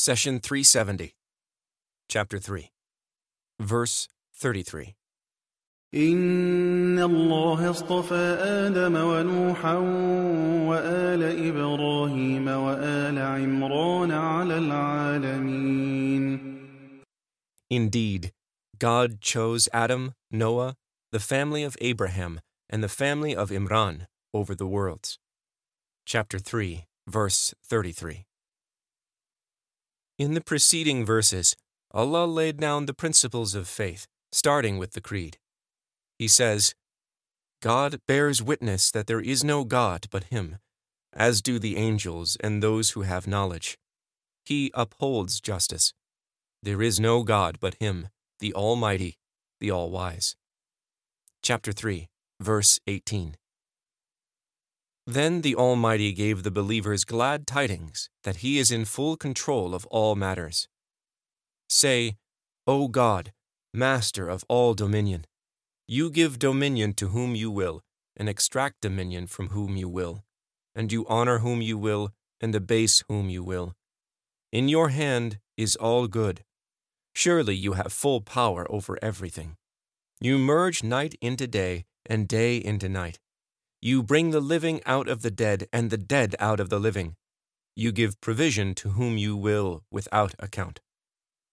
Session 370, Chapter 3, Verse 33. إن الله اصطفى آدم ونوحا وآل إبراهيم وآل عمران على العالمين Indeed, God chose Adam, Noah, the family of Abraham, and the family of Imran over the worlds. Chapter 3, Verse 33. In the preceding verses, Allah laid down the principles of faith, starting with the Creed. He says, God bears witness that there is no God but Him, as do the angels and those who have knowledge. He upholds justice. There is no God but Him, the Almighty, the All Wise. Chapter 3, verse 18. Then the Almighty gave the believers glad tidings that He is in full control of all matters. Say, O God, Master of all dominion, you give dominion to whom you will, and extract dominion from whom you will, and you honor whom you will, and abase whom you will. In your hand is all good. Surely you have full power over everything. You merge night into day, and day into night. You bring the living out of the dead, and the dead out of the living. You give provision to whom you will without account.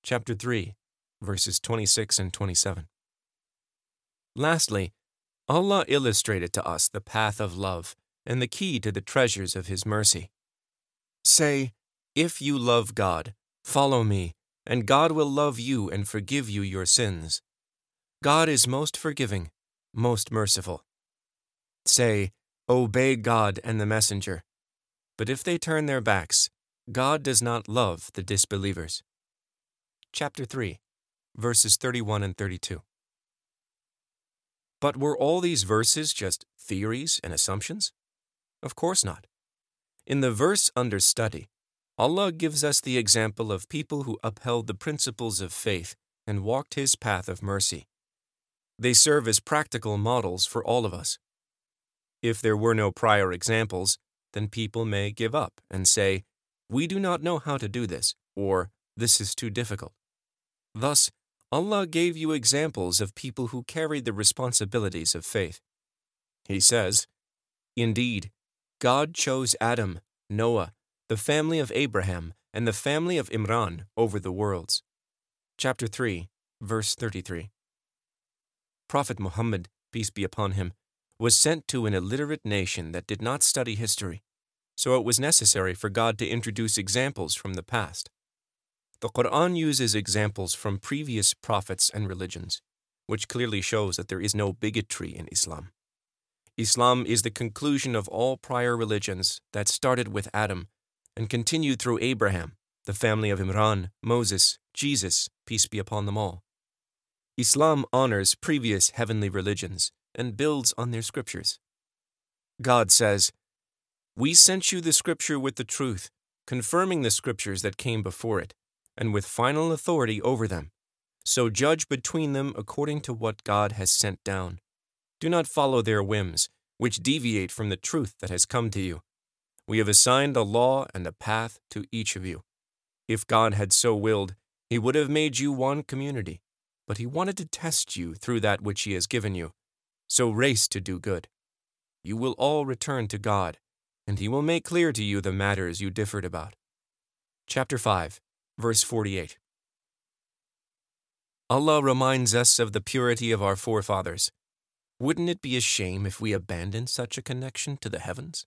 Chapter 3, verses 26 and 27. Lastly, Allah illustrated to us the path of love and the key to the treasures of His mercy. Say, If you love God, follow me, and God will love you and forgive you your sins. God is most forgiving, most merciful. Say, Obey God and the Messenger. But if they turn their backs, God does not love the disbelievers. Chapter 3, verses 31 and 32. But were all these verses just theories and assumptions? Of course not. In the verse under study, Allah gives us the example of people who upheld the principles of faith and walked His path of mercy. They serve as practical models for all of us. If there were no prior examples, then people may give up and say, We do not know how to do this, or This is too difficult. Thus, Allah gave you examples of people who carried the responsibilities of faith. He says, Indeed, God chose Adam, Noah, the family of Abraham, and the family of Imran over the worlds. Chapter 3, verse 33. Prophet Muhammad, peace be upon him, was sent to an illiterate nation that did not study history, so it was necessary for God to introduce examples from the past. The Quran uses examples from previous prophets and religions, which clearly shows that there is no bigotry in Islam. Islam is the conclusion of all prior religions that started with Adam and continued through Abraham, the family of Imran, Moses, Jesus, peace be upon them all. Islam honors previous heavenly religions and builds on their scriptures. God says, We sent you the scripture with the truth, confirming the scriptures that came before it and with final authority over them. So judge between them according to what God has sent down. Do not follow their whims, which deviate from the truth that has come to you. We have assigned a law and a path to each of you. If God had so willed, He would have made you one community, but He wanted to test you through that which He has given you. So race to do good. You will all return to God, and He will make clear to you the matters you differed about. Chapter 5 Verse 48 Allah reminds us of the purity of our forefathers. Wouldn't it be a shame if we abandoned such a connection to the heavens?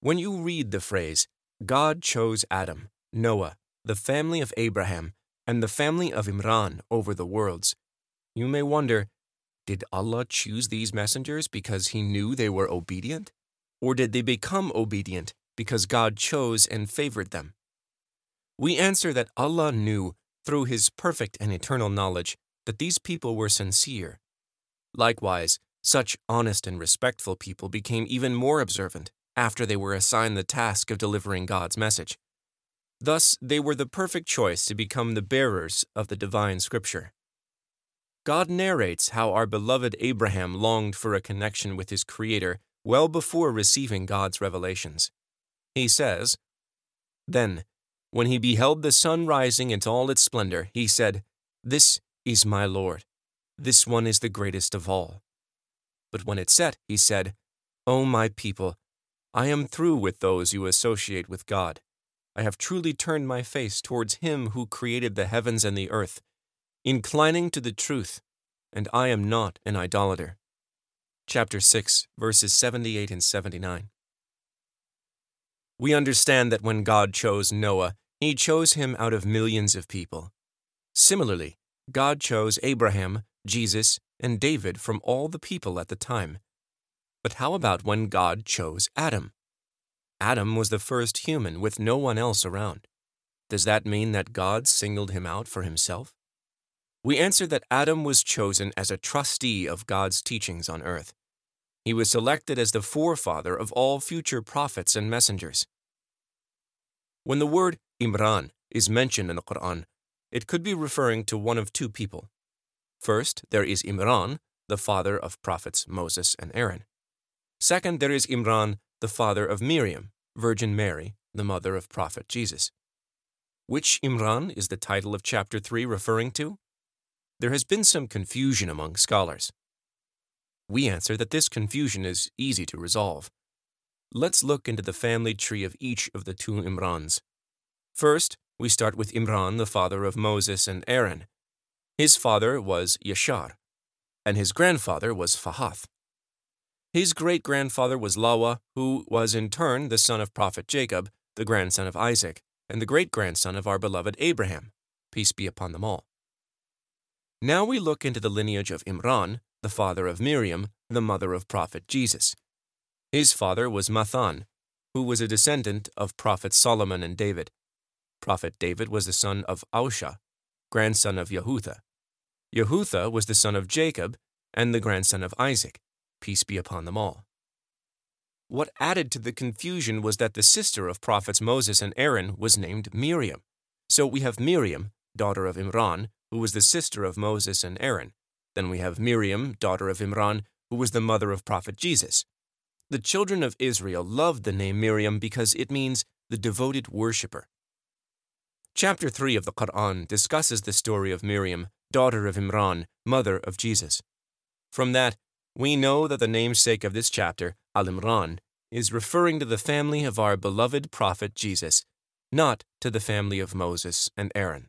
When you read the phrase, God chose Adam, Noah, the family of Abraham, and the family of Imran over the worlds, you may wonder did Allah choose these messengers because He knew they were obedient? Or did they become obedient because God chose and favored them? We answer that Allah knew, through His perfect and eternal knowledge, that these people were sincere. Likewise, such honest and respectful people became even more observant after they were assigned the task of delivering God's message. Thus, they were the perfect choice to become the bearers of the divine scripture. God narrates how our beloved Abraham longed for a connection with his Creator well before receiving God's revelations. He says, Then, when he beheld the sun rising into all its splendor, he said, This is my Lord. This one is the greatest of all. But when it set, he said, O my people, I am through with those you associate with God. I have truly turned my face towards him who created the heavens and the earth, inclining to the truth, and I am not an idolater. Chapter 6, verses 78 and 79. We understand that when God chose Noah, he chose him out of millions of people. Similarly, God chose Abraham, Jesus, and David from all the people at the time. But how about when God chose Adam? Adam was the first human with no one else around. Does that mean that God singled him out for himself? We answer that Adam was chosen as a trustee of God's teachings on earth. He was selected as the forefather of all future prophets and messengers. When the word Imran is mentioned in the Quran, it could be referring to one of two people. First, there is Imran, the father of prophets Moses and Aaron. Second, there is Imran, the father of Miriam, Virgin Mary, the mother of prophet Jesus. Which Imran is the title of chapter 3 referring to? There has been some confusion among scholars. We answer that this confusion is easy to resolve. Let's look into the family tree of each of the two Imrans. First, we start with Imran, the father of Moses and Aaron. His father was Yashar, and his grandfather was Fahath. His great grandfather was Lawa, who was in turn the son of prophet Jacob, the grandson of Isaac, and the great grandson of our beloved Abraham. Peace be upon them all. Now we look into the lineage of Imran, the father of Miriam, the mother of prophet Jesus. His father was Mathan, who was a descendant of Prophet Solomon and David. Prophet David was the son of Ausha, grandson of Yehutha. Yehutha was the son of Jacob and the grandson of Isaac. Peace be upon them all. What added to the confusion was that the sister of prophets Moses and Aaron was named Miriam. So we have Miriam, daughter of Imran, who was the sister of Moses and Aaron. Then we have Miriam, daughter of Imran, who was the mother of prophet Jesus. The children of Israel loved the name Miriam because it means the devoted worshipper. Chapter 3 of the Quran discusses the story of Miriam, daughter of Imran, mother of Jesus. From that, we know that the namesake of this chapter, Al Imran, is referring to the family of our beloved prophet Jesus, not to the family of Moses and Aaron.